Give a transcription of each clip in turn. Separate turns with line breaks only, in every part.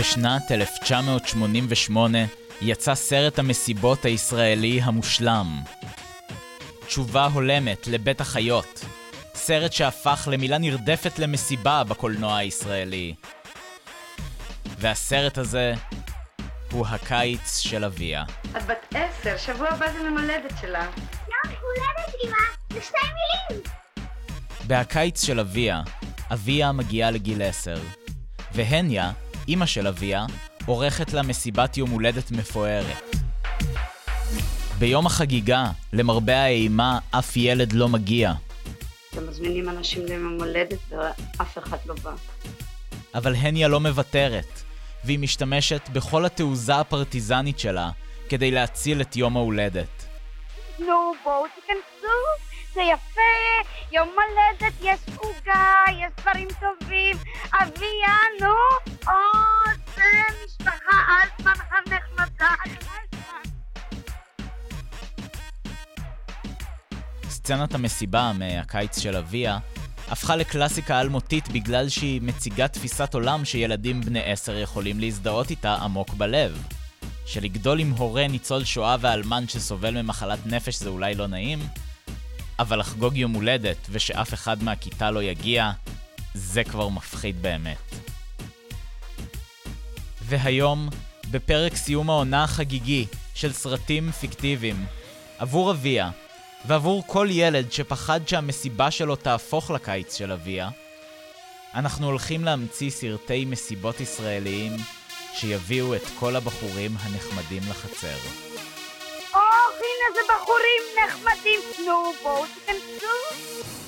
בשנת 1988 יצא סרט המסיבות הישראלי המושלם. תשובה הולמת לבית החיות. סרט שהפך למילה נרדפת למסיבה בקולנוע הישראלי. והסרט הזה הוא הקיץ של אביה.
את בת עשר, שבוע הבא זה יום הולדת שלה.
יום הולדת, אמא, זה שתי מילים.
בהקיץ של אביה, אביה מגיעה לגיל עשר, והניה, אימא של אביה, עורכת לה מסיבת יום הולדת מפוארת. ביום החגיגה, למרבה האימה, אף ילד לא מגיע.
אתם מזמינים אנשים ליום הולדת ואף אחד לא בא.
אבל הניה לא מוותרת, והיא משתמשת בכל התעוזה הפרטיזנית שלה כדי להציל את יום ההולדת.
נו, בואו תיכנסו, זה יפה, יום הולדת, יש עוגה, יש דברים טובים. אביה, נו, או, זה משפחה אלטמן הנחמדה.
סצנת המסיבה מהקיץ של אביה הפכה לקלאסיקה אלמותית בגלל שהיא מציגה תפיסת עולם שילדים בני עשר יכולים להזדהות איתה עמוק בלב. שלגדול עם הורה ניצול שואה ואלמן שסובל ממחלת נפש זה אולי לא נעים, אבל לחגוג יום הולדת ושאף אחד מהכיתה לא יגיע, זה כבר מפחיד באמת. והיום, בפרק סיום העונה החגיגי של סרטים פיקטיביים, עבור אביה, ועבור כל ילד שפחד שהמסיבה שלו תהפוך לקיץ של אביה, אנחנו הולכים להמציא סרטי מסיבות ישראליים שיביאו את כל הבחורים הנחמדים לחצר.
או, הנה זה בחורים נחמדים. נו, בואו תיכנסו.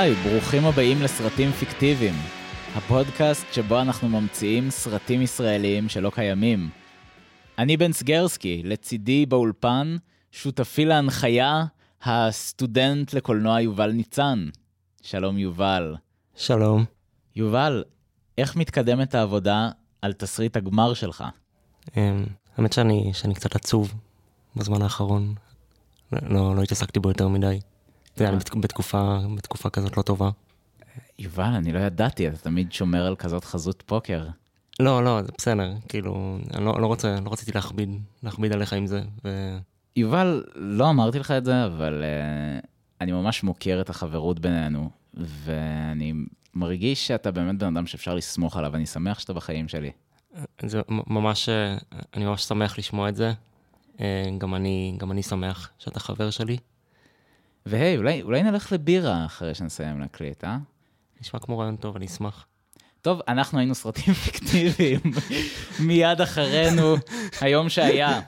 היי, ברוכים הבאים לסרטים פיקטיביים. הפודקאסט שבו אנחנו ממציאים סרטים ישראליים שלא קיימים. אני בן סגרסקי, לצידי באולפן, שותפי להנחיה, הסטודנט לקולנוע יובל ניצן. שלום יובל.
שלום.
יובל, איך מתקדמת העבודה על תסריט הגמר שלך?
אמ, האמת שאני, שאני קצת עצוב בזמן האחרון. לא, לא התעסקתי בו יותר מדי. אתה יודע, אני בתקופה, בתקופה כזאת לא טובה.
יובל, אני לא ידעתי, אתה תמיד שומר על כזאת חזות פוקר.
לא, לא, זה בסדר, כאילו, אני לא, לא רוצה, לא רציתי להכביד, להכביד עליך עם זה, ו...
יובל, לא אמרתי לך את זה, אבל uh, אני ממש מוקיר את החברות בינינו, ואני מרגיש שאתה באמת בן אדם שאפשר לסמוך עליו, אני שמח שאתה בחיים שלי.
זה ממש, אה, אני ממש שמח לשמוע את זה. אה, גם אני, גם אני שמח שאתה חבר שלי.
והי, אולי, אולי נלך לבירה אחרי שנסיים להקליט, אה?
נשמע כמו רעיון טוב, אני אשמח.
טוב, אנחנו היינו סרטים פיקטיביים, מיד אחרינו, היום שהיה.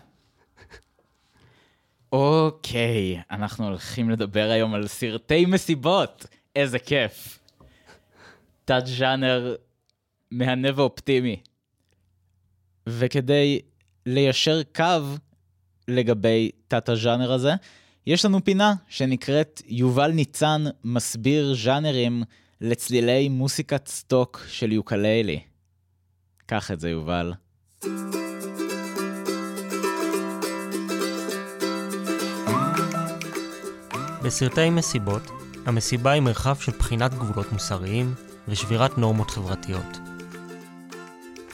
אוקיי, אנחנו הולכים לדבר היום על סרטי מסיבות, איזה כיף. תת ז'אנר מהנה ואופטימי. וכדי ליישר קו לגבי תת הז'אנר הזה, יש לנו פינה שנקראת יובל ניצן מסביר ז'אנרים לצלילי מוסיקת סטוק של יוקללי. קח את זה, יובל.
בסרטי מסיבות, המסיבה היא מרחב של בחינת גבולות מוסריים ושבירת נורמות חברתיות.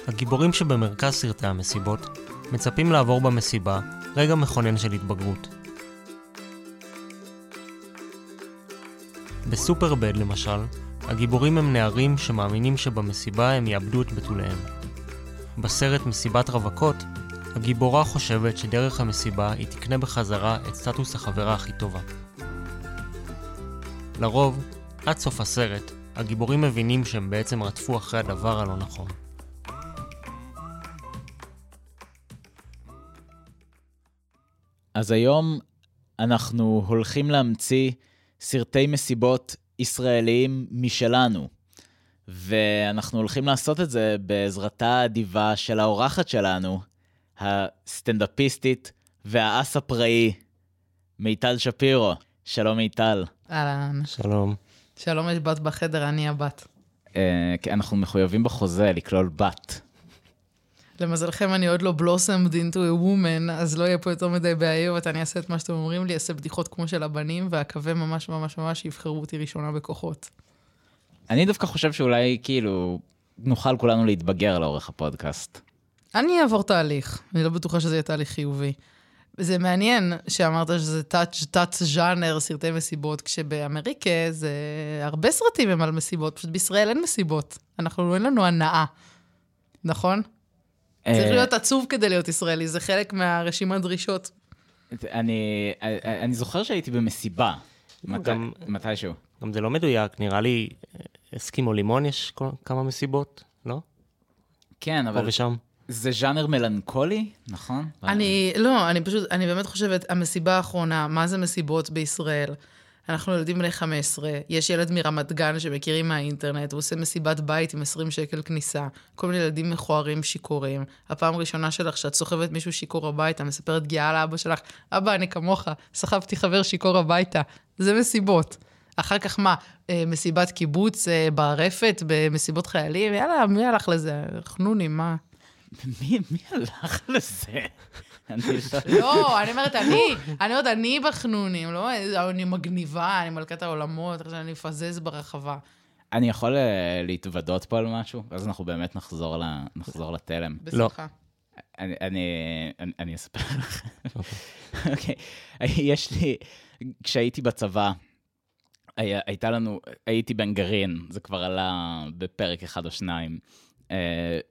הגיבורים שבמרכז סרטי המסיבות מצפים לעבור במסיבה רגע מכונן של התבגרות. בסופרבד למשל, הגיבורים הם נערים שמאמינים שבמסיבה הם יאבדו את בתוליהם. בסרט מסיבת רווקות, הגיבורה חושבת שדרך המסיבה היא תקנה בחזרה את סטטוס החברה הכי טובה. לרוב, עד סוף הסרט, הגיבורים מבינים שהם בעצם רדפו אחרי הדבר הלא נכון.
אז היום אנחנו הולכים להמציא סרטי מסיבות ישראליים משלנו. ואנחנו הולכים לעשות את זה בעזרתה האדיבה של האורחת שלנו, הסטנדאפיסטית והאס הפראי, מיטל שפירו. שלום מיטל.
אהלן.
שלום.
שלום, יש בת בחדר, אני הבת.
אה, כן, אנחנו מחויבים בחוזה לכלול בת.
למזלכם, אני עוד לא blossomed into a woman, אז לא יהיה פה יותר מדי בעיות, אני אעשה את מה שאתם אומרים לי, אעשה בדיחות כמו של הבנים, ואקווה ממש ממש ממש שיבחרו אותי ראשונה בכוחות.
אני דווקא חושב שאולי כאילו נוכל כולנו להתבגר לאורך הפודקאסט.
אני אעבור תהליך, אני לא בטוחה שזה יהיה תהליך חיובי. זה מעניין שאמרת שזה תת ז'אנר, סרטי מסיבות, כשבאמריקה זה... הרבה סרטים הם על מסיבות, פשוט בישראל אין מסיבות. אנחנו, אין לנו הנאה, נכון? צריך
אה,
להיות עצוב כדי להיות ישראלי, זה חלק מהרשימת דרישות.
אני, אני זוכר שהייתי במסיבה. מת-
גם-
מתישהו.
גם זה לא מדויק, נראה לי, אה, אסקימו לימון יש כל- כמה מסיבות, לא?
כן,
פה
אבל
ושם.
זה ז'אנר מלנכולי, נכון?
אני, לא, אני פשוט, אני באמת חושבת, המסיבה האחרונה, מה זה מסיבות בישראל? אנחנו ילדים בני 15, יש ילד מרמת גן שמכירים מהאינטרנט, הוא עושה מסיבת בית עם 20 שקל כניסה, כל מיני ילדים מכוערים שיכורים. הפעם הראשונה שלך שאת סוחבת מישהו שיכור הביתה, מספרת גאה לאבא שלך, אבא, אני כמוך, סחבתי חבר שיכור הביתה. זה מסיבות. אחר כך מה, אה, מסיבת קיבוץ אה, ברפת, במסיבות חיילים? יאללה, מי הלך לזה? חנונים, מה?
מי, מי הלך לזה? לא...
לא, אני אומרת, אני, אני אומרת, אני בחנונים, לא, אני מגניבה, אני מלכת העולמות, עכשיו אני מפזז ברחבה.
אני יכול אה, להתוודות פה על משהו? ואז אנחנו באמת נחזור, ל... נחזור לתלם.
בשמחה.
אני, אני, אני, אני אספר לך. אוקיי, יש לי, כשהייתי בצבא, היה, הייתה לנו, הייתי בן גרעין, זה כבר עלה בפרק אחד או שניים,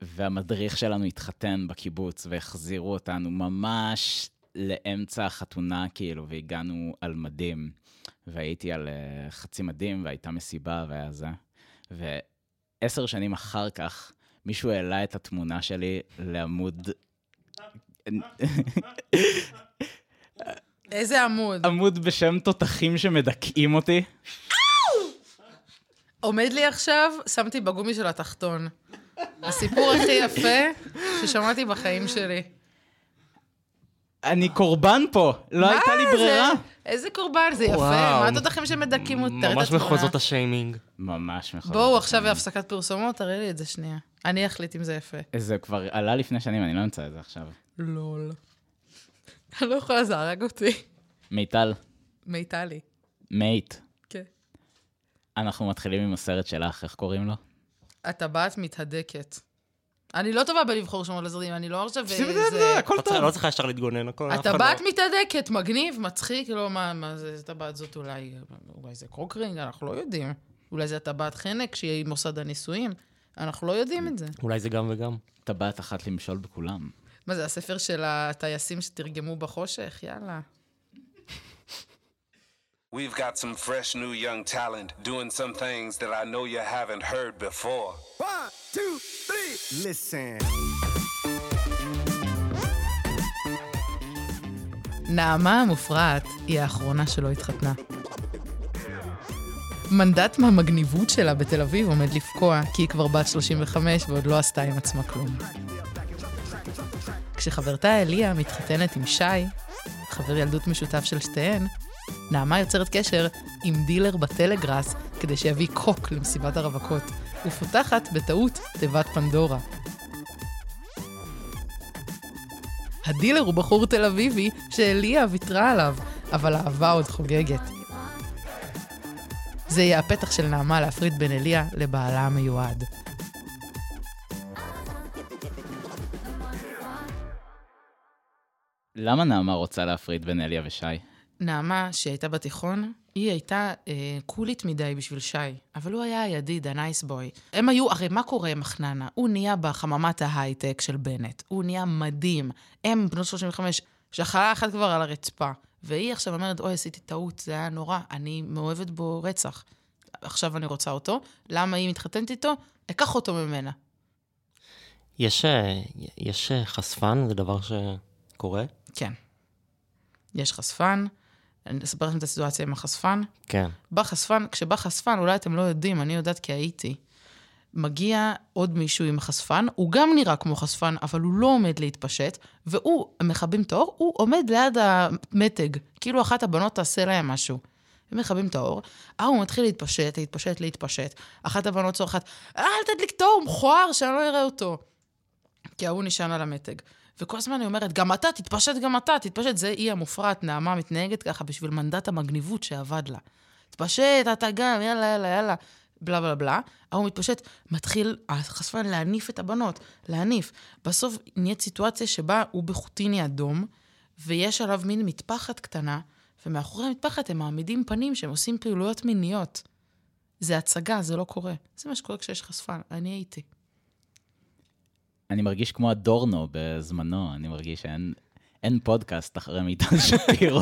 והמדריך שלנו התחתן בקיבוץ והחזירו אותנו ממש לאמצע החתונה, כאילו, והגענו על מדים, והייתי על אה, חצי מדים, והייתה מסיבה והיה זה. ועשר שנים אחר כך, מישהו העלה את התמונה שלי לעמוד
איזה עמוד?
עמוד בשם תותחים שמדכאים אותי.
עומד לי עכשיו, שמתי בגומי של התחתון. הסיפור הכי יפה ששמעתי בחיים שלי.
אני קורבן פה, לא הייתה לי ברירה.
זה? איזה קורבן, זה יפה. מה התותחים שמדכאים אותי?
ממש. מחוזות השיימינג.
ממש נכון.
בואו, עכשיו הפסקת פרסומות, תראה לי את זה שנייה. אני אחליט אם זה יפה.
זה כבר עלה לפני שנים, אני לא אמצא את זה עכשיו.
לול. אני לא יכולה, זה הרג אותי.
מיטל,
מיטלי.
מייט,
כן.
אנחנו מתחילים עם הסרט שלך, איך קוראים לו?
הטבעת מתהדקת. אני לא טובה בלבחור שמות לזרים, אני לא עכשיו
שים את
איזה...
זה, הכל
לא
טוב.
לא צריך ישר להתגונן, הכל... אחד
הטבעת
לא-
מתהדקת, מגניב, מצחיק, לא, מה, מה זה, איזה טבעת זאת אולי, אולי זה קוקרינג, אנחנו לא יודעים. אולי זה הטבעת חנק שהיא מוסד הנישואים, אנחנו לא יודעים את זה.
אולי זה גם וגם.
טבעת אחת למשול בכולם.
מה זה, הספר של הטייסים שתרגמו בחושך? יאללה.
We've got some fresh new young talent doing some things that I know you haven't heard before.
One, two, three. Listen.
נעמה המופרעת היא האחרונה שלא התחתנה. מנדט מהמגניבות שלה בתל אביב עומד לפקוע, כי היא כבר בת 35 ועוד לא עשתה עם עצמה כלום. כשחברתה אליה מתחתנת עם שי, חבר ילדות משותף של שתיהן, נעמה יוצרת קשר עם דילר בטלגראס כדי שיביא קוק למסיבת הרווקות, ופותחת בטעות תיבת פנדורה. הדילר הוא בחור תל אביבי שאליה ויתרה עליו, אבל האהבה עוד חוגגת. זה יהיה הפתח של נעמה להפריד בין אליה לבעלה המיועד.
למה נעמה רוצה להפריד בין אליה ושי?
נעמה, שהייתה בתיכון, היא הייתה אה, cool-ית מדי בשביל שי, אבל הוא היה הידיד, ה nice boy. הם היו, הרי מה קורה עם מחננות? הוא נהיה בחממת ההייטק של בנט, הוא נהיה מדהים. הם, בנות 35, שחלה אחת כבר על הרצפה, והיא עכשיו אומרת, אוי, עשיתי טעות, זה היה נורא, אני מאוהבת בו רצח. עכשיו אני רוצה אותו, למה היא מתחתנת איתו? אקח אותו ממנה.
יש, אה, יש אה, חשפן, זה דבר שקורה?
כן. יש חשפן, אני אספר לכם את הסיטואציה עם החשפן.
כן.
בא חשפן, כשבא חשפן, אולי אתם לא יודעים, אני יודעת כי הייתי. מגיע עוד מישהו עם חשפן, הוא גם נראה כמו חשפן, אבל הוא לא עומד להתפשט, והוא, מכבים את האור, הוא עומד ליד המתג, כאילו אחת הבנות תעשה להם משהו. הם מכבים את האור, אה, הוא מתחיל להתפשט, להתפשט, להתפשט. אחת הבנות צורחת, אל תדליק את האור, מכוער, שאני לא אראה אותו. כי ההוא נשען על המתג. וכל הזמן אני אומרת, גם אתה, תתפשט גם אתה, תתפשט. זה היא המופרעת, נעמה מתנהגת ככה בשביל מנדט המגניבות שאבד לה. תתפשט, אתה גם, יאללה, יאללה, יאללה. בלה בלה בלה, ההוא מתפשט, מתחיל החשפן להניף את הבנות, להניף. בסוף נהיית סיטואציה שבה הוא בחוטיני אדום, ויש עליו מין מטפחת קטנה, ומאחורי המטפחת הם מעמידים פנים שהם עושים פעילויות מיניות. זה הצגה, זה לא קורה. זה מה שקורה כשיש חשפן, אני הייתי.
אני מרגיש כמו אדורנו בזמנו, אני מרגיש שאין אין פודקאסט אחרי מיטל שפירו.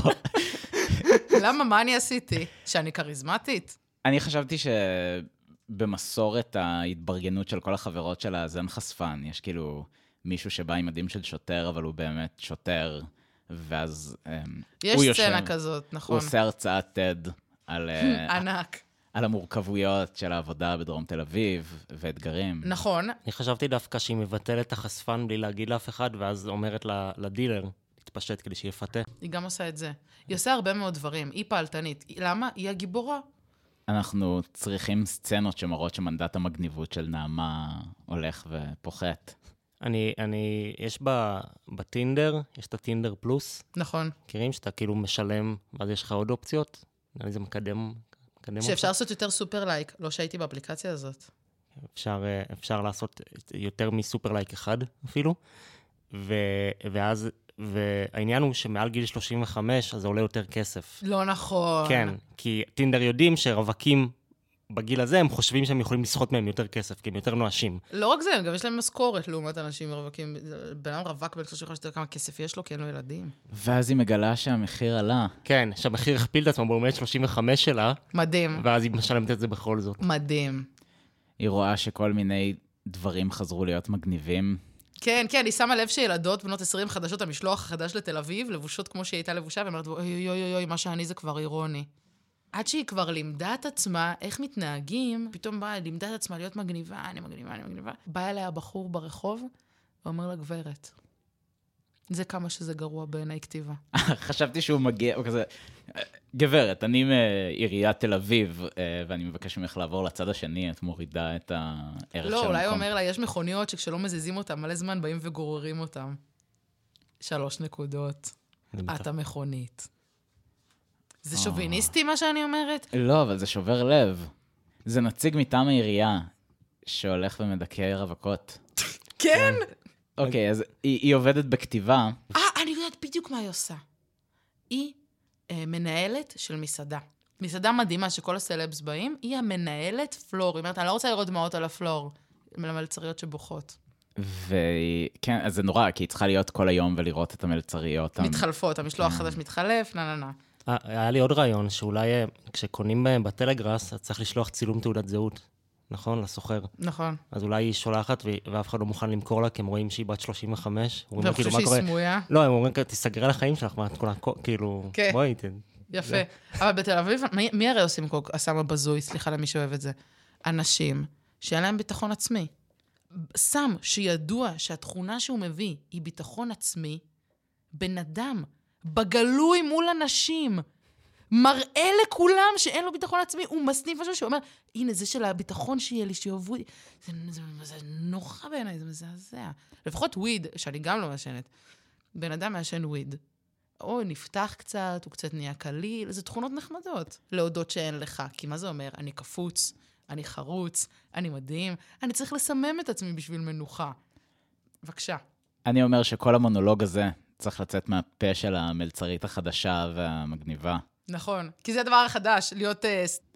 למה? מה אני עשיתי? שאני כריזמטית?
אני חשבתי שבמסורת ההתברגנות של כל החברות שלה, אז אין חשפן. יש כאילו מישהו שבא עם מדים של שוטר, אבל הוא באמת שוטר, ואז אמ,
יש
הוא יושב...
סצנה כזאת, נכון.
הוא עושה הרצאת TED על, אה,
ענק.
על המורכבויות של העבודה בדרום תל אביב, ואתגרים.
נכון,
אני חשבתי דווקא שהיא מבטלת את החשפן בלי להגיד לאף אחד, ואז אומרת לדילר להתפשט כדי שיפתה.
היא גם עושה את זה. היא עושה הרבה מאוד דברים, היא פעלתנית. למה? היא הגיבורה.
אנחנו צריכים סצנות שמראות שמנדט המגניבות של נעמה הולך ופוחת.
אני, אני, יש ב, בטינדר, יש את ה Tinder Plus,
נכון.
מכירים שאתה כאילו משלם, ואז יש לך עוד אופציות? נראה לי זה מקדם
שאפשר לעשות יותר super like. לא שהייתי באפליקציה הזאת.
אפשר, אה, אפשר לעשות יותר מ super like אחד אפילו, ו, ואז, והעניין הוא שמעל גיל 35 אז זה עולה יותר כסף.
לא נכון.
כן, כי טינדר יודעים שרווקים בגיל הזה, הם חושבים שהם יכולים לסחוט מהם יותר כסף, כי הם יותר נואשים.
לא רק זה, גם יש להם משכורת לעומת אנשים רווקים. בן אדם רווק בן 35, אתה יודע כמה כסף יש לו, כי אין לו ילדים.
ואז היא מגלה שהמחיר עלה.
כן, שהמחיר הכפיל את עצמו בעומד 35 שלה,
מדהים.
ואז היא משלמת את זה בכל זאת.
מדהים.
היא רואה שכל מיני דברים חזרו להיות מגניבים.
כן, כן, היא שמה לב שילדות בנות 20 חדשות, המשלוח החדש לתל אביב, לבושות כמו שהיא הייתה לבושה, והיא אומרת, אוי אוי אוי אוי, מה שאני זה כבר אירוני. עד שהיא כבר לימדה את עצמה איך מתנהגים, פתאום באה, לימדה את עצמה להיות מגניבה, אני מגניבה, אני מגניבה. בא אליה בחור ברחוב, ואומר לה, גברת, זה כמה שזה גרוע בעיניי כתיבה.
חשבתי שהוא מגיע, הוא כזה, גברת, אני מעיריית תל אביב, אה, ואני מבקש ממך לעבור לצד השני, את מורידה את הערך של המקום.
לא, אולי הוא אומר לה, יש מכוניות שכשלא מזיזים אותן מלא זמן, באים וגוררים אותן. שלוש נקודות. את. המכונית. זה שוביניסטי מה שאני אומרת?
לא, אבל זה שובר לב. זה נציג מטעם העירייה שהולך ומדכא רווקות.
כן.
אוקיי, אז היא, עובדת בכתיבה.
אה, אני יודעת בדיוק מה היא עושה. היא אה, מנהלת של מסעדה. מסעדה מדהימה שכל הסלבס באים, היא המנהלת פלור. היא אומרת, אני לא רוצה לראות דמעות על הפלור. למלצריות שבוכות.
וכן, אז זה נורא, כי היא צריכה להיות כל היום ולראות את המלצריות. המ-
מתחלפות, המשלוח החדש מתחלף, נה נה נה.
אה, היה לי עוד רעיון, שאולי אה, כשקונים בהם בטלגראס, אז צריך לשלוח צילום תעודת זהות, נכון? לסוחר.
נכון.
אז אולי היא שולחת ואף אחד לא מוכן למכור לה, כי הם רואים שהיא בת 35. אומרים לה,
והם
כאילו, מה קורה?
סמויה.
לא, הם אומרים, כזה, תיסגרי על החיים שלך, מה את כולה, כאילו,
כן.
בואי, ת-
יפה. אבל בתל אביב, מי, מי הרי עושים כל הסם הבזוי, סליחה למי שאוהב את זה? אנשים שאין להם ביטחון עצמי. סם שידוע שהתכונה שהוא מביא היא ביטחון עצמי, בן אדם, בגלוי מול אנשים, מראה לכולם שאין לו ביטחון עצמי, הוא מסניף משהו שאומר, הנה, זה של הביטחון שיהיה לי, שיאהבו אותי. זה, זה, זה נורא בעיניי, זה מזעזע. לפחות וויד, שאני גם לא מעשנת. בן אדם מעשן וויד. או נפתח קצת, הוא קצת נהיה קליל, זה תכונות נחמדות. להודות שאין לך, כי מה זה אומר? אני קפוץ, אני חרוץ, אני מדהים, אני צריך לסמם את עצמי בשביל מנוחה. בבקשה.
אני אומר שכל המונולוג הזה צריך לצאת מהפה של המלצרית החדשה והמגניבה.
נכון, כי זה הדבר החדש, להיות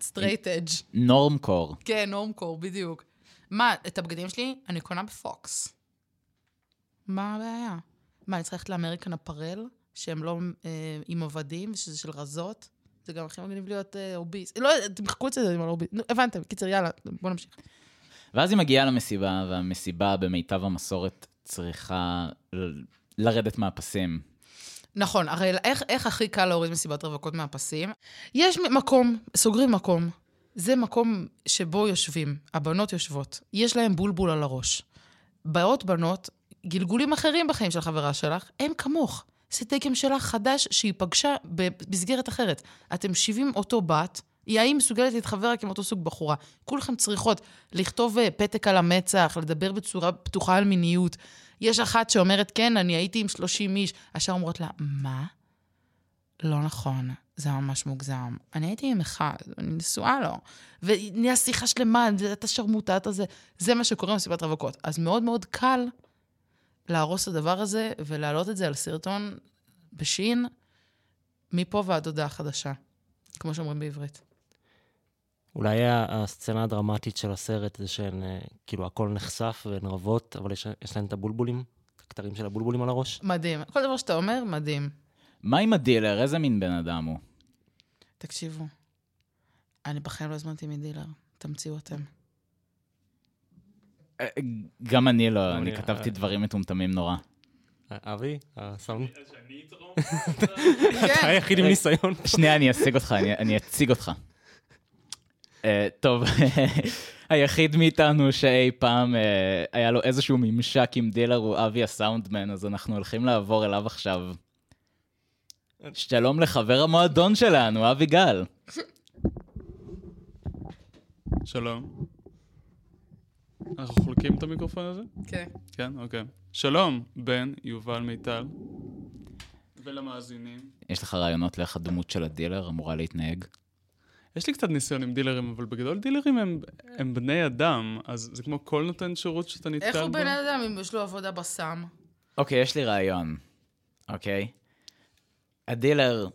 straight edge.
normcore.
כן, normcore, בדיוק. מה, את הבגדים שלי אני קונה בפוקס. מה הבעיה? מה, אני צריכה ללכת ל American Apparel, שהם לא אה, עם עבדים, ושזה של רזות? זה גם הכי מגניב להיות אה, אוביס. לא, תמחקו את זה עם האוביס. נו, הבנתם, קיצר, יאללה, בואו נמשיך.
ואז היא מגיעה למסיבה, והמסיבה במיטב המסורת צריכה לרדת מהפסים.
נכון, הרי איך, איך הכי קל להוריד מסיבת רווקות מהפסים? יש מקום, סוגרים מקום. זה מקום שבו יושבים, הבנות יושבות, יש להן בולבול על הראש. באות בנות, גלגולים אחרים בחיים של חברה שלך, הם כמוך. זה דגם שלך חדש שהיא פגשה במסגרת אחרת. אתם 70 אותו בת, היא האם מסוגלת להתחבר רק עם אותו סוג בחורה. כולכם צריכות לכתוב אה, פתק על המצח, לדבר בצורה פתוחה על מיניות. יש אחת שאומרת, כן, אני הייתי עם 30 איש. השאר אומרות לה, מה? לא נכון, זה ממש מוגזם. אני הייתי עם אחד, אני נשואה לו. ונהיה שיחה שלמה, אתה שרמוטה, אתה זה. זה מה שקורה במסיבת רווקות. אז מאוד מאוד קל להרוס את הדבר הזה ולהעלות את זה על סרטון בשין, מפה ועד הודעה חדשה, כמו שאומרים בעברית.
אולי הסצנה הדרמטית של הסרט זה שהן, אה, כאילו, הכל נחשף והן רבות, אבל יש, יש להן את הבולבולים, הכתרים של הבולבולים על הראש.
מדהים. כל דבר שאתה אומר, מדהים.
מה עם הדילר? איזה מין בן אדם הוא?
תקשיבו, אני בחיים לא הזמנתי מדילר, תמציאו אתם.
אה, גם אני לא, אני כתבתי
אה.
דברים מטומטמים נורא.
אבי, הסאונד,
כן,
אתה היחיד עם ניסיון.
שנייה, אני אשיג אותך, אני, אני אציג אותך. Uh, טוב, היחיד מאיתנו שאי פעם uh, היה לו איזשהו ממשק עם דילר הוא אבי הסאונדמן, אז אנחנו הולכים לעבור אליו עכשיו. שלום לחבר המועדון שלנו, אבי גל.
שלום. אנחנו חולקים את המיקרופון הזה?
כן.
כן, אוקיי. שלום, בן, יובל מיטל. ולמאזינים.
יש לך רעיונות לאיך הדמות של הדילר אמורה להתנהג?
יש לי קצת ניסיון עם דילרים, אבל בגדול דילרים הם, הם בני אדם, אז זה כמו כל נותן שירות שאתה נתקל
איך
בו.
הוא בן אדם אם יש לו עבודה בסם?
אוקיי, יש לי רעיון, אוקיי? הדילר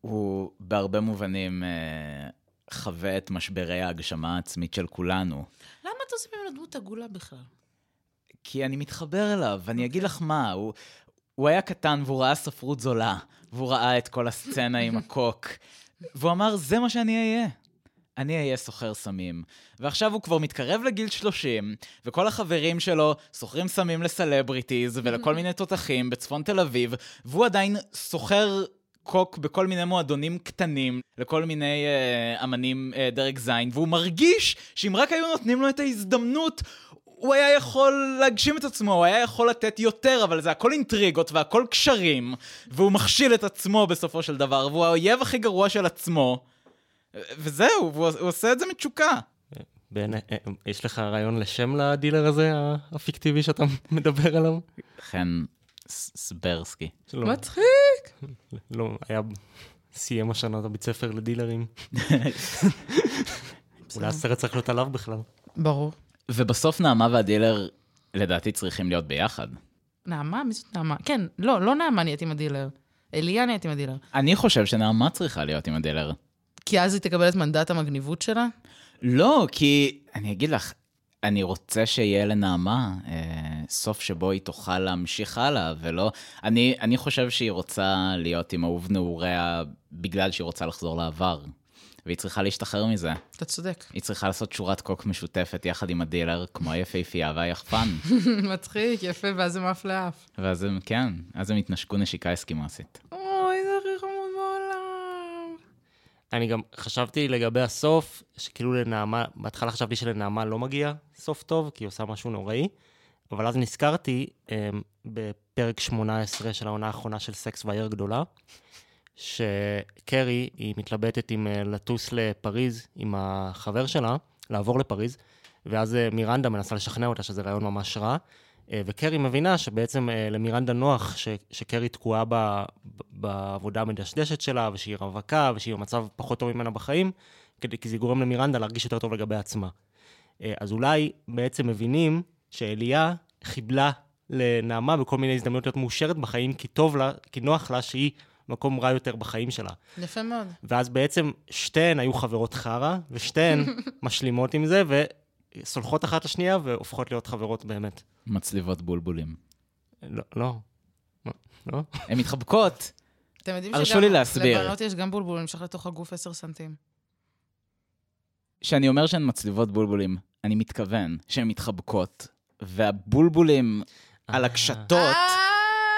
הוא בהרבה מובנים אה, חווה את משברי ההגשמה העצמית של כולנו.
למה אתה עושה ממנו דמות עגולה בכלל?
כי אני מתחבר אליו, ואני אגיד לך מה, הוא, הוא היה קטן והוא ראה ספרות זולה, והוא ראה את כל הסצנה עם הקוק, והוא אמר, זה מה שאני אהיה. אני אהיה סוחר סמים. ועכשיו הוא כבר מתקרב לגיל 30, וכל החברים שלו סוחרים סמים לסלבריטיז ולכל מיני תותחים בצפון תל אביב, והוא עדיין סוחר קוק בכל מיני מועדונים קטנים, לכל מיני אה, אמנים אה, דרג זין, והוא מרגיש שאם רק היו נותנים לו את ההזדמנות, הוא היה יכול להגשים את עצמו, הוא היה יכול לתת יותר, אבל זה הכל אינטריגות והכל קשרים, והוא מכשיל את עצמו בסופו של דבר, והוא האויב הכי גרוע של עצמו, וזהו, והוא הוא עושה את זה מתשוקה.
בן, אה, אה, יש לך רעיון לשם לדילר הזה, הפיקטיבי שאתה מדבר עליו?
חן סברסקי.
מצחיק.
לא, היה... סיים השנה את הבית ספר לדילרים. אולי הסרט צריך להיות עליו בכלל.
ברור.
ובסוף נעמה והדילר, לדעתי, צריכים להיות ביחד.
נעמה? מי זאת נעמה? כן, לא, לא נעמה נהיית עם הדילר. אליה נהיית עם הדילר.
אני חושב שנעמה צריכה להיות עם הדילר.
כי אז היא תקבל את מנדט המגניבות שלה?
לא, כי אני אגיד לך, אני רוצה שיהיה לנעמה אה, סוף שבו היא תוכל להמשיך הלאה, ולא... אני, אני חושב שהיא רוצה להיות עם אהוב נעוריה בגלל שהיא רוצה לחזור לעבר, והיא צריכה להשתחרר מזה.
אתה צודק.
היא צריכה לעשות שורת קוק משותפת יחד עם הדילר, כמו היפהפייה והיחפן.
מצחיק, יפה, ואז זה מאף לאף.
ואז הם, כן, אז הם התנשקו נשיקה אסקימוסית.
אוי, זה הכי חמוד בעולם.
אני גם חשבתי לגבי הסוף, שכאילו לנעמה, בהתחלה חשבתי שלנעמה לא מגיע סוף טוב, כי היא עושה משהו נוראי, אבל אז נזכרתי um, בפרק 18 של העונה האחרונה של סקס והעיר גדולה, שקרי, היא מתלבטת אם uh, לטוס לפריז עם החבר שלה, לעבור לפריז, ואז uh, מירנדה מנסה לשכנע אותה שזה רעיון ממש רע, uh, וקרי מבינה שבעצם למירנדה נוח ש, שקרי תקועה ב, בעבודה המדשדשת שלה, ושהיא רווקה, ושהיא במצב פחות טוב ממנה בחיים, כי זה גורם למירנדה להרגיש יותר טוב לגבי עצמה. אה, אז אולי בעצם מבינים שאליה חיבלה לנעמה בכל מיני הזדמנויות להיות מאושרת בחיים, כי טוב לה, כי נוח לה שהיא מקום רע יותר בחיים שלה.
יפה מאוד.
ואז בעצם שתיהן היו חברות חרא, ושתיהן משלימות עם זה, וסולחות אחת לשנייה והופכות להיות חברות באמת.
מצליבות בולבולים.
לא, לא. לא?
הן מתחבקות.
אתם יודעים
הרשו
שגם
לי להסביר.
לבנות יש גם בולבול נמשך לתוך הגוף 10 סנטים.
כשאני אומר שהן מצליבות בולבולים, אני מתכוון שהן מתחבקות, והבולבולים על הקשתות,
אה!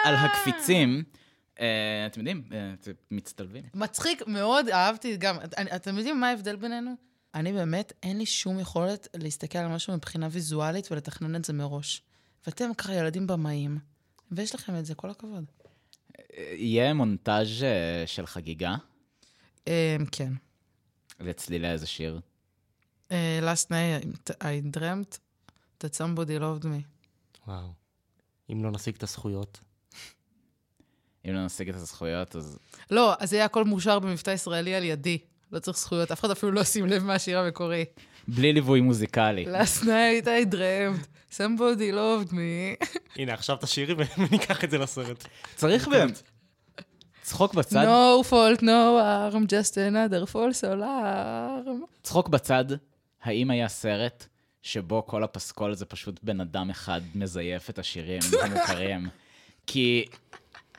על הקפיצים, אה, אתם יודעים, אה, אתם מצטלבים.
מצחיק מאוד, אהבתי גם. אני- אתם יודעים מה ההבדל בינינו? אני באמת, אין לי שום יכולת להסתכל על משהו מבחינה ויזואלית ולתכנן את זה מראש. ואתם ככה ילדים במאים, ויש לכם את זה, כל הכבוד.
יהיה מונטאז' אה, של חגיגה
אה, כן.
לצלילי איזה שיר.
אה, last night I dreamt that somebody loved me.
וואו. אם לא נשיג את הזכויות.
אם לא נשיג את הזכויות, אז
לא, אז יהיה הכל מאושר במבטא ישראלי על ידי. לא צריך זכויות, אף אחד אפילו לא ישים לב מהשיר המקורי.
בלי ליווי מוזיקלי.
last night I dreamt somebody loved me.
הנה, עכשיו תשאירי וניקח את זה לסרט.
צריך באמת. צחוק בצד,
no fault, no harm, just another false alarm.
צחוק בצד, האם היה סרט שבו כל הפסקול זה פשוט בן אדם אחד מזייף את השירים המוכרים? כי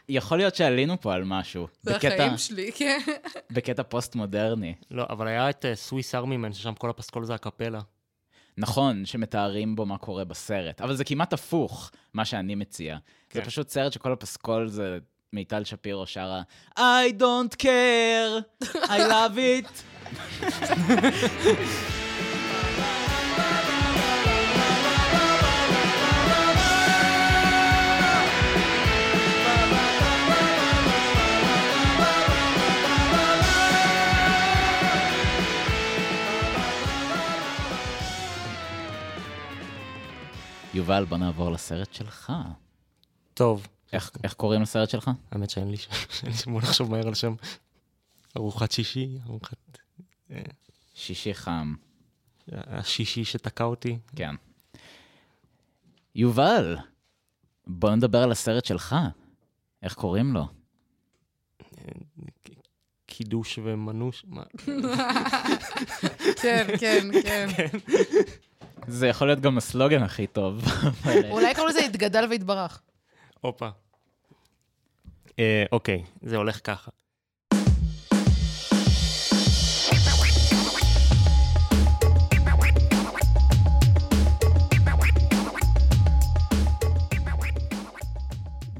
יכול להיות שעלינו פה על משהו.
זה
בקטע-
החיים שלי, כן.
בקטע פוסט-מודרני.
לא, אבל היה את Swiss Army Man, ששם כל הפסקול זה אקפלה.
נכון, שמתארים בו מה קורה בסרט, אבל זה כמעט הפוך, מה שאני מציע. זה
כן.
פשוט סרט שכל הפסקול זה מיטל שפירו שרה I don't care, I love it. יובל, בוא נעבור לסרט שלך.
טוב,
איך, איך קוראים לסרט שלך?
האמת שאין לי שם, אין לי שם, בוא נחשוב מהר על שם. ארוחת שישי, ארוחת...
שישי חם,
השישי שתקע אותי.
כן. יובל, בוא נדבר על הסרט שלך. איך קוראים לו?
קידוש ומנוש, מה?
כן, כן, כן.
זה יכול להיות גם הסלוגן הכי טוב.
אולי קראו לזה התגדל והתברך.
הופה. אה, אוקיי, זה הולך ככה.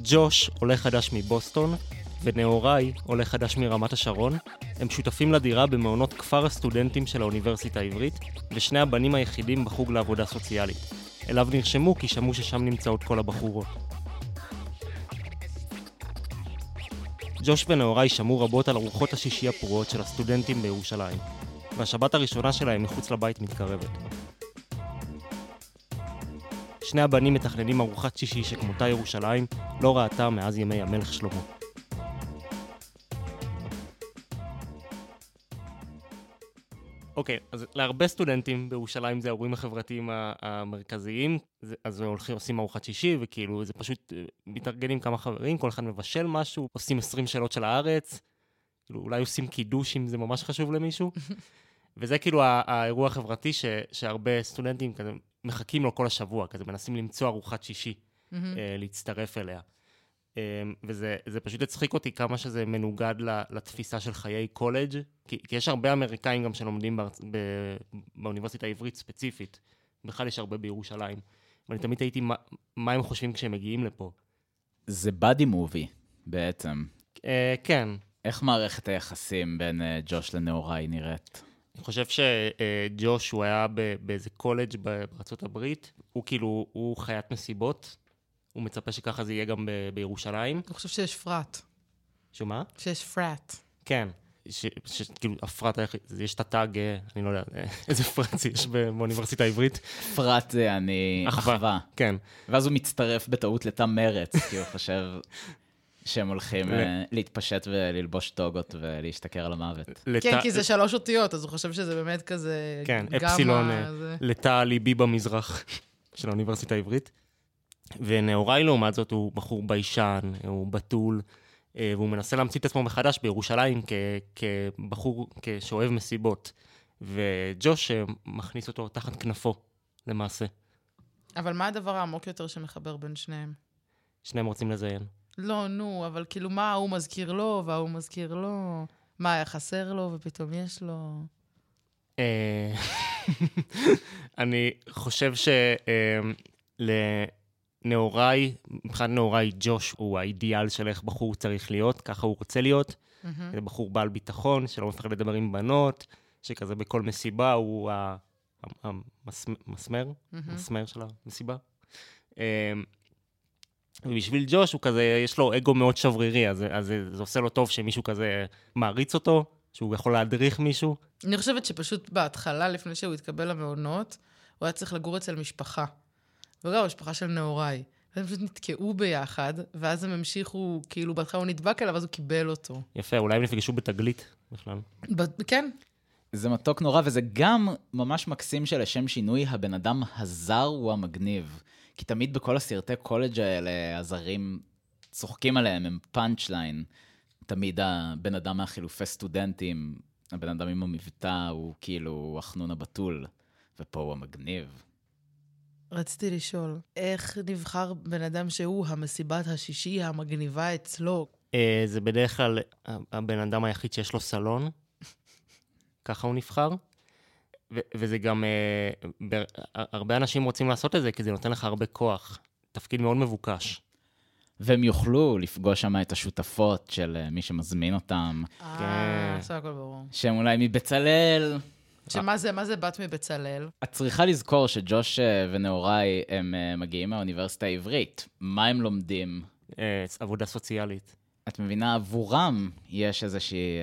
ג'וש, עולה חדש מבוסטון, ונאוריי, עולה חדש מרמת השרון, הם שותפים לדירה במעונות כפר הסטודנטים של האוניברסיטה העברית, ושני הבנים היחידים בחוג לעבודה סוציאלית. אליו נרשמו כי שמעו ששם נמצאות כל הבחורות. ג'וש ונאוריי שמעו רבות על ארוחות השישי הפרועות של הסטודנטים בירושלים, והשבת הראשונה שלהם מחוץ לבית מתקרבת. שני הבנים מתכננים ארוחת שישי שכמותה ירושלים לא ראתה מאז ימי המלך שלמה. אוקיי, אז להרבה סטודנטים בירושלים זה האירועים החברתיים המרכזיים, אז הולכים, עושים ארוחת שישי, וכאילו זה פשוט אה, מתארגנים כמה חברים, כל אחד מבשל משהו, עושים 20 שאלות של הארץ, כאילו אולי עושים קידוש אם זה ממש חשוב למישהו, וזה כאילו האירוע החברתי ש- שהרבה סטודנטים כזה מחכים לו כל השבוע, כזה מנסים למצוא ארוחת שישי, אה, להצטרף אליה. אה, וזה זה פשוט הצחיק אותי כמה שזה מנוגד לתפיסה של חיי קולג', כי, כי יש הרבה אמריקאים גם שלומדים בארצ... ב... באוניברסיטה העברית ספציפית, בכלל יש הרבה בירושלים, ואני תמיד הייתי מה, מה הם חושבים כשהם מגיעים לפה.
זה באדי מובי, בעצם.
אה, כן,
איך מערכת היחסים בין אה, ג'וש לנאוריי נראית?
אני חושב שג'וש, הוא היה באיזה קולג' ב- בארצות הברית, הוא כאילו, הוא חיית מסיבות, הוא מצפה שככה זה יהיה גם ב- בירושלים.
אני חושב שיש פרט.
שמה?
שיש פרט.
כן. ש- ש- כאילו, הפרט היחיד, יש את התג, אה, אני לא יודע, אה, איזה פרט יש באוניברסיטה העברית.
פרט זה אני
אחווה.
אחווה.
כן.
ואז הוא מצטרף בטעות לתא מרץ, כי הוא חושב שהם הולכים אה, להתפשט וללבוש טוגות ולהשתכר על המוות.
לת-
כן, כי זה שלוש אותיות, אז הוא חושב שזה באמת כזה...
כן, אפסילון, לתא ליבי במזרח של האוניברסיטה העברית. ונאוריי, לעומת זאת, הוא בחור ביישן, הוא בתול, אה, והוא מנסה להמציא את עצמו מחדש בירושלים כ- כבחור שאוהב מסיבות. וג'וש אה, מכניס אותו תחת כנפו, למעשה.
אבל מה הדבר העמוק יותר שמחבר בין שניהם?
שניהם רוצים לזיין.
לא, נו, אבל כאילו, מה ההוא מזכיר לו וההוא מזכיר לו? מה היה חסר לו ופתאום יש לו?
אה, אני חושב שלנאוריי, מבחינת נאוריי, ג'וש הוא האידיאל של איך בחור צריך להיות, ככה הוא רוצה להיות. זה בחור בעל ביטחון, שלא מפחד לדבר עם בנות, שכזה בכל מסיבה הוא ה- ה- המסמ- המסמר, המסמר של המסיבה. אמ, ובשביל ג'וש הוא כזה, יש לו אגו מאוד שברירי, אז, אז זה, זה עושה לו טוב שמישהו כזה מעריץ אותו, שהוא יכול להדריך מישהו.
אני חושבת שפשוט בהתחלה, לפני שהוא התקבל למעונות, הוא היה צריך לגור אצל משפחה. וגם משפחה של נעוריי. והם פשוט נתקעו ביחד, ואז הם המשיכו, כאילו, בהתחלה הוא נדבק אליו, אז הוא קיבל אותו.
יפה, אולי הם נפגשו בתגלית בכלל.
ב- כן,
זה מתוק נורא, וזה גם ממש מקסים שלשם שינוי הבן אדם הזר הוא המגניב. כי תמיד בכל הסרטי קולג' האלה, הזרים צוחקים עליהם, הם פאנצ' ליין. תמיד הבן אדם מהחילופי סטודנטים, הבן אדם עם המבטא הוא כאילו החנון הבתול, ופה הוא המגניב.
רציתי לשאול, איך נבחר בן אדם שהוא המסיבת השישי המגניבה אצלו?
אה, זה בדרך כלל הבן אדם היחיד שיש לו סלון, ככה הוא נבחר. ו- וזה גם, אה, ב- הרבה אנשים רוצים לעשות את זה, כי זה נותן לך הרבה כוח. תפקיד מאוד מבוקש.
והם יוכלו לפגוש שם את השותפות של אה, מי שמזמין אותם,
אה, עכשיו הכל ברור.
שהם אולי מבצלאל.
שמה זה, מה זה בת מבצלאל?
את צריכה לזכור שג'וש אה, ונעוריי הם אה, מגיעים מהאוניברסיטה העברית. מה הם לומדים?
אה, עבודה סוציאלית.
את מבינה, עבורם יש איזושהי...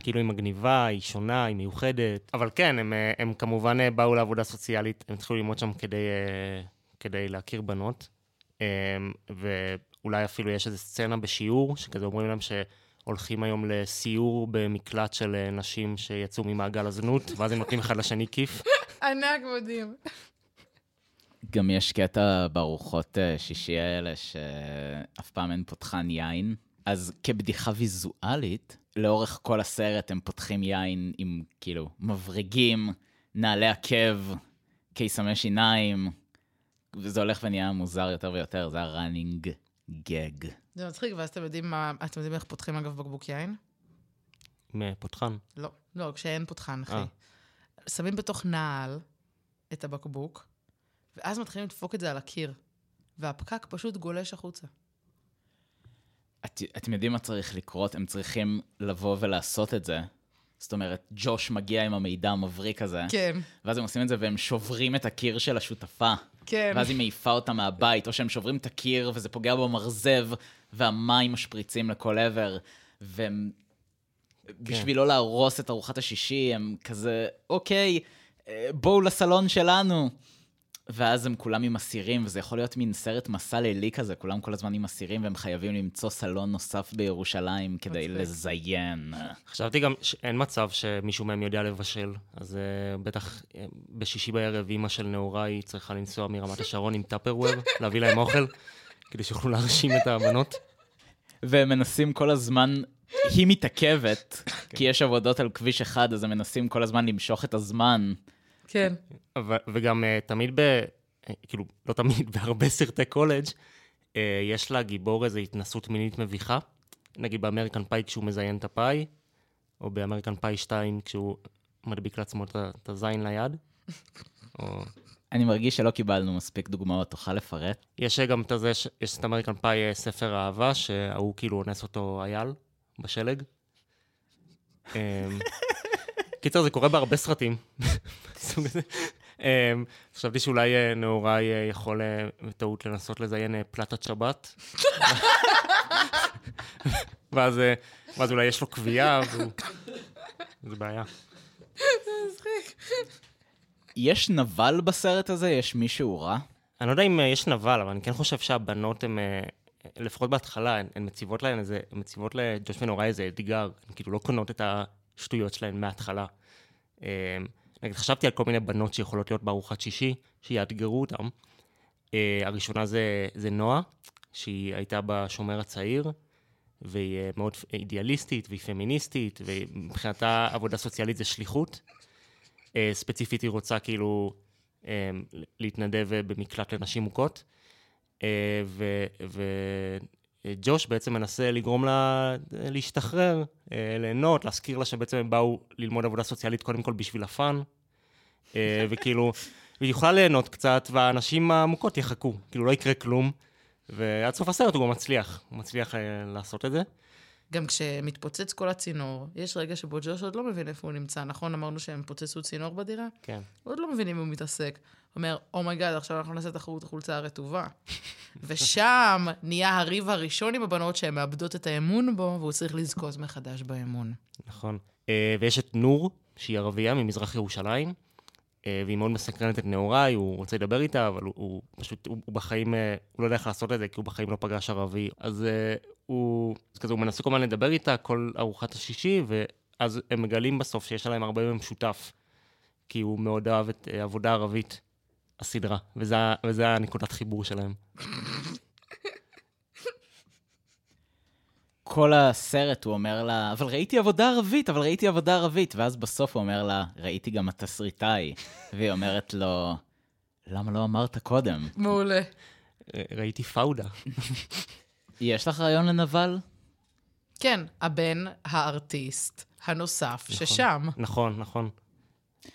כאילו היא מגניבה, היא שונה, היא מיוחדת. אבל כן, הם, הם כמובן באו לעבודה סוציאלית, הם התחילו ללמוד שם כדי, כדי להכיר בנות. ואולי אפילו יש איזו סצנה בשיעור, שכזה אומרים להם שהולכים היום לסיור במקלט של אה, נשים שיצאו ממעגל הזנות, ואז הם נותנים אחד לשני כיף.
ענק מדהים.
גם יש קטע בארוחות אה, שישי האלה שאף פעם אין פותחן יין. אז כבדיחה ויזואלית, לאורך כל הסרט הם פותחים יין עם כאילו מברגים, נעלי עקב, קיסמי שיניים, וזה הולך ונהיה מוזר יותר ויותר, זה הראנינג גג.
זה מצחיק, ואז אתם יודעים מה, אתם יודעים איך פותחים אגב בקבוק יין?
עם אה, פותחן.
לא, לא, כשאין פותחן, אחי.
אה.
שמים בתוך נעל את הבקבוק, ואז מתחילים לדפוק את זה על הקיר, והפקק פשוט גולש החוצה.
את, אתם יודעים מה צריך לקרות? הם צריכים לבוא ולעשות את זה. זאת אומרת, ג'וש מגיע עם המידע המבריק הזה,
כן,
ואז הם עושים את זה והם שוברים את הקיר של השותפה.
כן.
ואז היא מעיפה אותה מהבית, או שהם שוברים את הקיר וזה פוגע במרזב, והמים משפריצים לכל עבר, והם... בשביל לא להרוס את ארוחת השישי, הם כזה, אוקיי, אה, בואו לסלון שלנו. ואז הם כולם עם אסירים, וזה יכול להיות מין סרט מסע לילי כזה, כולם כל הזמן עם אסירים, והם חייבים למצוא סלון נוסף בירושלים כדי
מצחיק.
לזיין.
חשבתי גם שאין מצב שמישהו מהם יודע לבשל, אז uh, בטח uh, בשישי בערב אימא של נעוריי צריכה לנסוע מרמת השרון עם טאפרוור, להביא להם אוכל, כדי שיוכלו להרשים את הבנות.
והם מנסים כל הזמן, היא מתעכבת, כי יש עבודות על כביש אחד, אז הם מנסים כל הזמן למשוך את הזמן.
כן.
ו- וגם uh, תמיד, ב, uh, כאילו, לא תמיד, בהרבה סרטי קולג' uh, יש לגיבור איזו התנסות מינית מביכה. נגיד באמריקן פאי כשהוא מזיין את הפאי, או באמריקן פאי 2 כשהוא מדביק לעצמו את הזין ליד. או...
אני מרגיש שלא קיבלנו מספיק דוגמאות, תוכל לפרט?
יש גם את הזה, ש- יש את אמריקן פאי אה, ספר אהבה, שההוא כאילו אונס אותו אייל בשלג. קיצר, זה קורה בהרבה סרטים. אמ, חשבתי שאולי אה, נעוריי אה, יכול אה, בטעות לנסות לזיין פלטת שבת. ואז אולי יש לו והוא... זה בעיה.
יש נבל בסרט הזה? יש מישהו רע?
אני לא יודע אם יש נבל, אבל אני כן חושב שהבנות הן, לפחות בהתחלה, הן, מציבות להן איזה, הן מציבות לג'וש ונוראי איזה אתגר, הן כאילו לא קונות את השטויות שלהן מההתחלה. אה, נגיד, חשבתי על כל מיני בנות שיכולות להיות בארוחת שישי, שיאתגרו אותן. אה, הראשונה זה, זה נועה, שהיא הייתה בשומר הצעיר, והיא אה, מאוד אידיאליסטית והיא פמיניסטית, ומבחינתה עבודה סוציאלית זה שליחות. אה, ספציפית היא רוצה כאילו אה, להתנדב במקלט לנשים מוכות. אה, וג'וש בעצם מנסה לגרום לה אה, להשתחרר, אה, ליהנות, להזכיר לה שבעצם הם באו ללמוד עבודה סוציאלית קודם כל בשביל ה fun. אה, וכאילו, היא יכולה ליהנות קצת, והנשים המוכות יחכו, כאילו לא יקרה כלום. ועד סוף הסרט הוא גם מצליח, הוא מצליח אה, לעשות את זה.
גם כשמתפוצץ כל הצינור, יש רגע שבו ג'וש עוד לא מבין איפה הוא נמצא, נכון? אמרנו שהם פוצצו צינור בדירה?
כן.
הוא עוד לא מבין אם הוא מתעסק. הוא אומר, oh my god, עכשיו אנחנו נעשה תחרות החולצה הרטובה. ושם נהיה הריב הראשון עם הבנות שהן מאבדות את האמון בו, והוא צריך לזכות מחדש באמון.
נכון. אה, ויש את נור, שהיא ערבייה ממזרח ירושלים, אה, והיא מאוד מסקרנת את נעוריי, הוא רוצה לדבר איתה, אבל הוא, הוא פשוט, הוא, הוא בחיים, אה, הוא לא יודע איך לעשות את זה, כי הוא בחיים לא פגש ערבי. אז הוא, אז כזה, הוא מנסה כל הזמן לדבר איתה כל ארוחת השישי, ואז הם מגלים בסוף שיש להם הרבה במשותף, כי הוא מאוד אהב את עבודה ערבית, הסדרה, וזה, וזה הנקודת חיבור שלהם.
כל הסרט הוא אומר לה, אבל ראיתי עבודה ערבית, אבל ראיתי עבודה ערבית. ואז בסוף הוא אומר לה, ראיתי גם התסריטאי. והיא אומרת לו, למה לא אמרת קודם?
מעולה.
ראיתי פאודה.
יש לך רעיון לנבל?
כן, הבן הארטיסט הנוסף ששם.
נכון, נכון.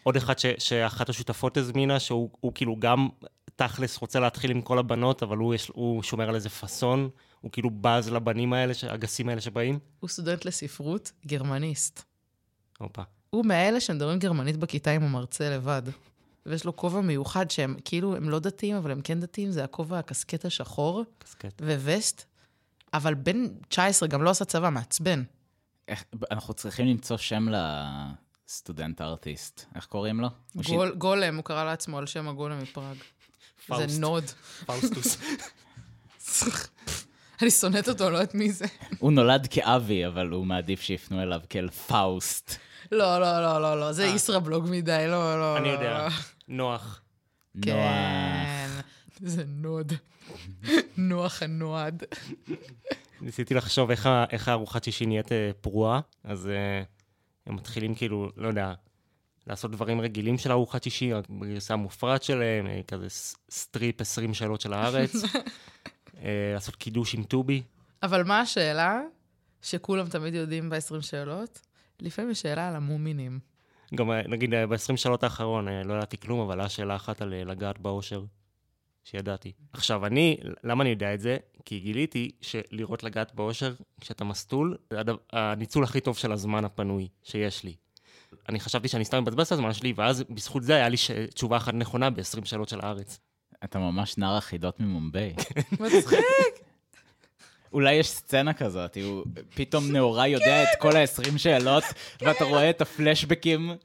עוד אחד ש, שאחת השותפות הזמינה, שהוא הוא כאילו גם תכלס רוצה להתחיל עם כל הבנות, אבל הוא, יש, הוא שומר על איזה פאסון, הוא כאילו בז לבנים האלה, הגסים האלה שבאים.
הוא סטודנט לספרות, גרמניסט.
הופה.
הוא מאלה שמדברים גרמנית בכיתה עם המרצה לבד. ויש לו כובע מיוחד שהם כאילו, הם לא דתיים, אבל הם כן דתיים, זה הכובע הקסקט השחור
קסקט.
ווסט. אבל בן 19 גם לא עשה צבא, מעצבן.
איך, אנחנו צריכים למצוא שם לסטודנט ארטיסט. איך קוראים לו? הוא ש-
גול, גולם, הוא קרא לעצמו על שם הגולם מפראג.
פאוסט.
זה נוד.
פאוסטוס.
אני שונאת אותו, לא יודעת מי זה.
הוא נולד כאבי, אבל הוא מעדיף שיפנו אליו כאל פאוסט.
לא, לא, לא, לא, לא, זה ישראבלוג מדי, לא, לא.
אני
לא,
יודע.
לא.
נוח.
כן. זה נוד. נוח הנועד.
ניסיתי לחשוב איך הארוחת שישי נהיית אה, פרועה, אז אה, הם מתחילים כאילו, לא יודע, לעשות דברים רגילים של ארוחת שישי, רק בגרסה המופרעת שלהם, אה, כזה strip 20 שאלות של הארץ, אה, לעשות קידוש עם טובי.
אבל מה השאלה שכולם תמיד יודעים ב-20 שאלות? לפעמים יש שאלה על המומינים.
גם אה, נגיד אה, ב-20 שאלות האחרון, לא ידעתי כלום, אבל היה שאלה אחת על לגעת באושר, שידעתי. עכשיו, אני, למה אני יודע את זה? כי גיליתי שלראות לגעת באושר כשאתה מסטול, זה הניצול הכי טוב של הזמן הפנוי שיש לי. אני חשבתי שאני סתם מבזבז את הזמן שלי, ואז בזכות זה היה לי ש... תשובה אחת נכונה ב-20 שאלות של הארץ.
אתה ממש נער החידות ממומביי.
מצחיק.
אולי יש סצנה כזאת, הוא פתאום נאורה יודע את כל ה-20 שאלות, ואתה רואה את הפלשבקים.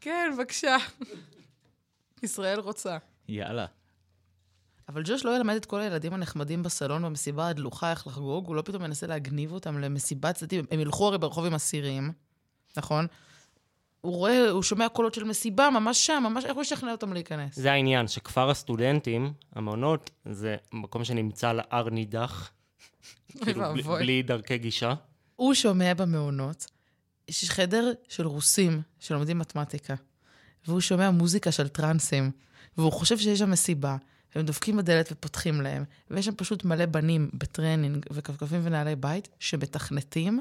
כן, בבקשה. ישראל רוצה.
יאללה.
אבל ג'וש לא ילמד את כל הילדים הנחמדים בסלון במסיבה הדלוחה איך לחגוג, הוא לא פתאום מנסה להגניב אותם למסיבת צדדים. הם ילכו הרי ברחוב עם אסירים, נכון? הוא רואה, הוא שומע קולות של מסיבה ממש שם, ממש, איך הוא ישכנע אותם להיכנס?
זה העניין, שכפר הסטודנטים, המעונות, זה מקום שנמצא על הר נידח, כאילו, בלי. בלי דרכי גישה.
הוא שומע במעונות, יש חדר של רוסים שלומדים מתמטיקה, והוא שומע מוזיקה של טרנסים, והוא חושב שיש שם מסיבה, והם דופקים בדלת ופותחים להם, ויש שם פשוט מלא בנים בטרנינג וכפכפים ונעלי בית שמתכנתים,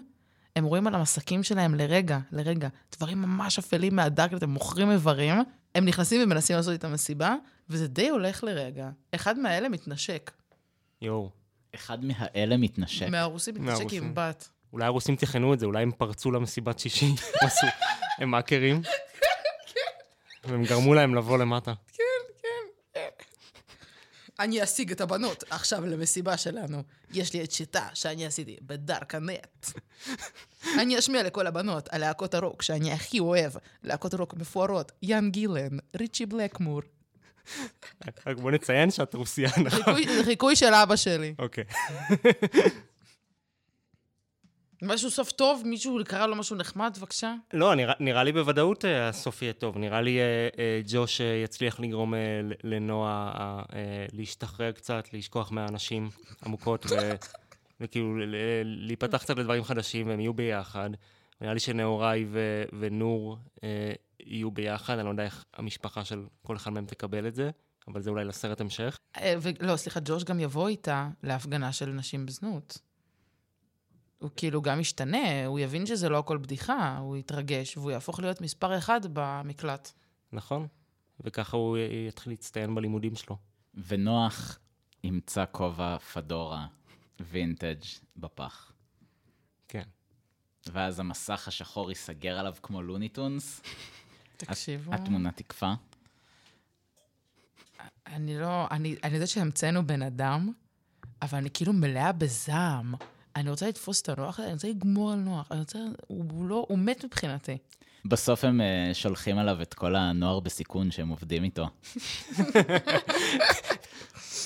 הם רואים על המסכים שלהם לרגע, לרגע, דברים ממש אפלים מהדארקנט, הם מוכרים איברים, הם נכנסים ומנסים לעשות איתם מסיבה, וזה די הולך לרגע. אחד מהאלה מתנשק.
יואו.
אחד מהאלה מתנשק.
מהרוסים מתנשק
מהרוסים.
עם בת.
אולי הרוסים תכננו את זה, אולי הם פרצו למסיבת שישי, הם עשו, הם האקרים, והם גרמו להם לבוא למטה.
אני אשיג את הבנות עכשיו למסיבה שלנו. יש לי את שיטה שאני עשיתי בדארק הנט. אני אשמיע לכל הבנות על להקות הרוק שאני הכי אוהב, להקות רוק מפוארות, יאן גילן, ריצ'י בלקמור.
רק בוא נציין שאת רוסייה, נכון?
חיקוי של אבא שלי.
אוקיי.
משהו סוף טוב? מישהו קרא לו משהו נחמד, בבקשה?
לא, נראה, נראה לי בוודאות אה, הסוף יהיה טוב. נראה לי אה, אה, ג'וש אה, יצליח לגרום אה, לנועה אה, אה, להשתחרר קצת, לשכוח מהאנשים עמוקות, ו, וכאילו ל- להיפתח קצת לדברים חדשים, והם יהיו ביחד. נראה לי שנאוריי ו, ונור אה, יהיו ביחד, אני לא יודע איך המשפחה של כל אחד מהם תקבל את זה, אבל זה אולי לסרט המשך.
אה, ולא, סליחה, ג'וש גם יבוא איתה להפגנה של נשים בזנות. הוא כאילו גם ישתנה, הוא יבין שזה לא הכל בדיחה, הוא יתרגש, והוא יהפוך להיות מספר אחד במקלט.
נכון? וככה הוא יתחיל להצטיין בלימודים שלו.
ונוח ימצא כובע פדורה וינטג' בפח.
כן.
ואז המסך השחור ייסגר עליו כמו לוניטונס.
תקשיבו.
התמונה תקפה.
אני לא, אני, אני יודעת שהמצאנו בן אדם, אבל אני כאילו מלאה בזעם. אני רוצה לתפוס את הנוח הזה, אני רוצה לגמור על נוח. אני רוצה, הוא, הוא לא, הוא מת מבחינתי.
בסוף הם uh, שולחים עליו את כל הנוער בסיכון שהם עובדים איתו.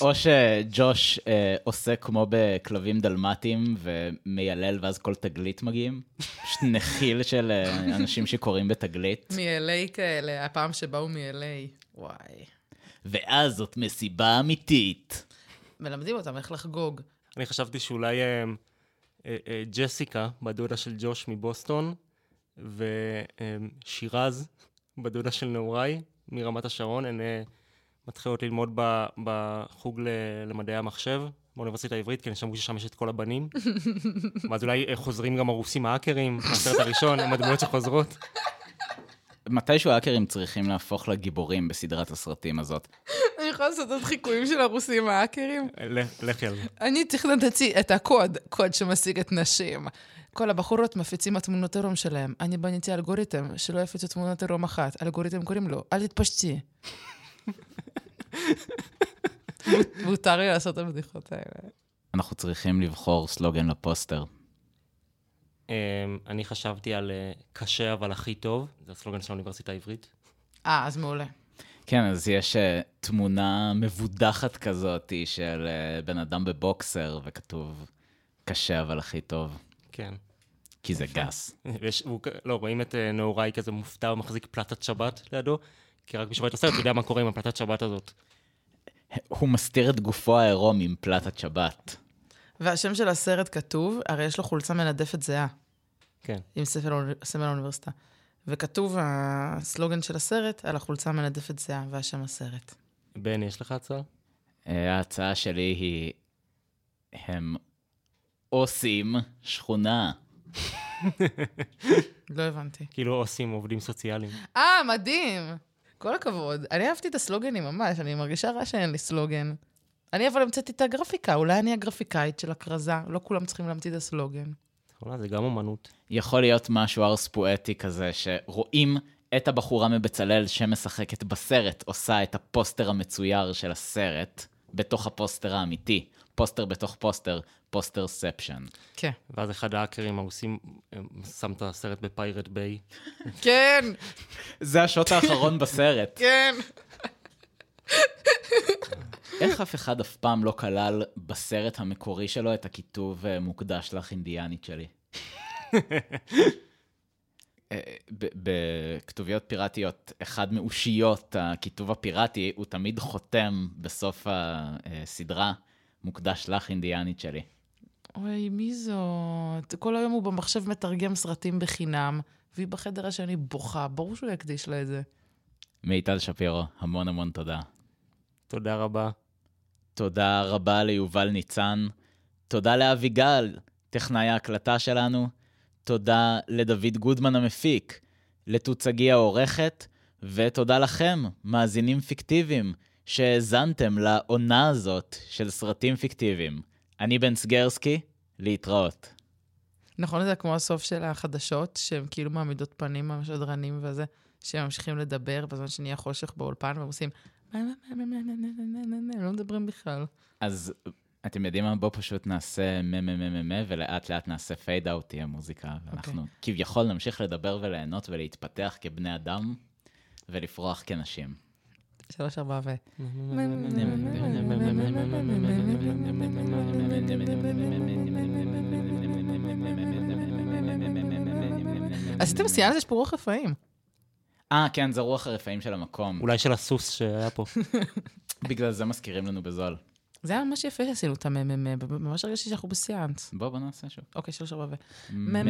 או שג'וש uh, עושה כמו בכלבים דלמטיים ומיילל ואז כל תגלית מגיעים. פשוט נחיל של uh, אנשים שקוראים בתגלית.
מ-LA כאלה, הפעם שבאו מ-LA. וואי.
ואז זאת מסיבה אמיתית.
מלמדים אותם איך לחגוג.
אני חשבתי שאולי אה, ג'סיקה, בדודה של ג'וש מבוסטון, ושירז, בדודה של נעוריי, מרמת השרון, הן אה, מתחילות ללמוד בחוג למדעי המחשב באוניברסיטה העברית, כי אני שמעו ששם יש את כל הבנים. ואז אולי אה, חוזרים גם הרוסים האקרים, מהסרט הראשון, הם הדמויות שחוזרות.
מתישהו האקרים צריכים להפוך לגיבורים בסדרת הסרטים הזאת.
אני יכולה לעשות עוד חיקויים של הרוסים האקרים?
לכי על זה.
אני תכננתי את הקוד, קוד שמשיג את נשים. כל הבחורות מפיצים את תמונות עירום שלהם. אני בניתי אלגוריתם שלא יפיצו תמונות עירום אחת. אלגוריתם קוראים לו, אל תתפשטי. מותר לי לעשות את הבדיחות האלה.
אנחנו צריכים לבחור סלוגן לפוסטר.
אה, אני חשבתי על אה, קשה אבל הכי טוב, זה הסלוגן של האוניברסיטה העברית.
אה, אז מעולה.
כן, אז יש uh, תמונה מבודחת כזאת של uh, בן אדם בבוקסר, וכתוב, קשה אבל הכי טוב,
כן.
כי זה גס.
ויש, והוא, כ- לא, רואים את אה, נעוריי כזה מופתע ומחזיק פלטת שבת לידו, כי רק מי שרואה את הסרט יודע מה קורה עם הפלטת שבת הזאת.
הוא מסתיר את גופו העירום עם פלטת שבת.
והשם של הסרט כתוב, הרי יש לו חולצה מנדפת זהה,
כן.
עם ספר סמל האוניברסיטה. וכתוב הסלוגן של הסרט על החולצה המנדפת זהה, והשם הסרט.
בן, יש לך הצעה?
Uh, ההצעה שלי היא, הם עושים שכונה.
לא הבנתי.
כאילו עושים עובדים סוציאליים.
אה, מדהים! כל הכבוד. אני אהבתי את הסלוגנים ממש, אני מרגישה רע שאין לי סלוגן. אני אבל המצאתי את הגרפיקה, אולי אני הגרפיקאית של הכרזה, לא כולם צריכים להמציא את הסלוגן.
וואלה, זה גם אומנות.
יכול להיות משהו ארס פואטי כזה, שרואים את הבחורה מבצלאל שמשחקת בסרט, עושה את הפוסטר המצויר של הסרט, בתוך הפוסטר האמיתי. פוסטר בתוך פוסטר, posterception.
כן.
ואז אחד ההאקרים הרוסים שם את הסרט בפיירט ביי.
כן,
זה השוט האחרון בסרט.
כן.
איך אף אחד אף פעם לא כלל בסרט המקורי שלו את הכיתוב אה, מוקדש לך אינדיאנית שלי? אה, בכתוביות פיראטיות, אחד מאושיות הכיתוב הפיראטי, הוא תמיד חותם בסוף הסדרה, מוקדש לך אינדיאנית שלי.
אוי, מי זאת? כל היום הוא במחשב מתרגם סרטים בחינם, והיא בחדר השני בוכה, ברור שהוא יקדיש לה את זה.
מיטל שפירו, המון המון תודה.
תודה רבה.
תודה רבה ליובל ניצן. תודה לאביגל, טכנאי ההקלטה שלנו. תודה לדוד גודמן המפיק, לתוצגי העורכת, ותודה לכם, מאזינים פיקטיביים, שהאזנתם לעונה הזאת של סרטים פיקטיביים. אני בן סגרסקי, להתראות.
נכון, זה כמו הסוף של החדשות, שהן כאילו מעמידות פנים המשדרנים וזה, שהם ממשיכים לדבר בזמן שנהיה חושך באולפן, והם עושים... הם לא מדברים בכלל.
אז אתם יודעים מה? בואו פשוט נעשה מה, ולאט לאט נעשה פייד אאוט תהיה מוזיקה, ואנחנו כביכול נמשיך לדבר וליהנות ולהתפתח כבני אדם, ולפרוח כנשים.
שלוש, ארבע ו... עשיתם סיאן זה שפרוח רפאים.
אה, כן, זה רוח הרפאים של המקום.
אולי של הסוס שהיה פה.
בגלל זה מזכירים לנו בזול.
זה היה ממש יפה שעשינו את הממ"מ, ממש הרגשתי שאנחנו בסיאנס.
בואו, בואו נעשה שוב.
אוקיי, שלוש, ארבע ו...
מ-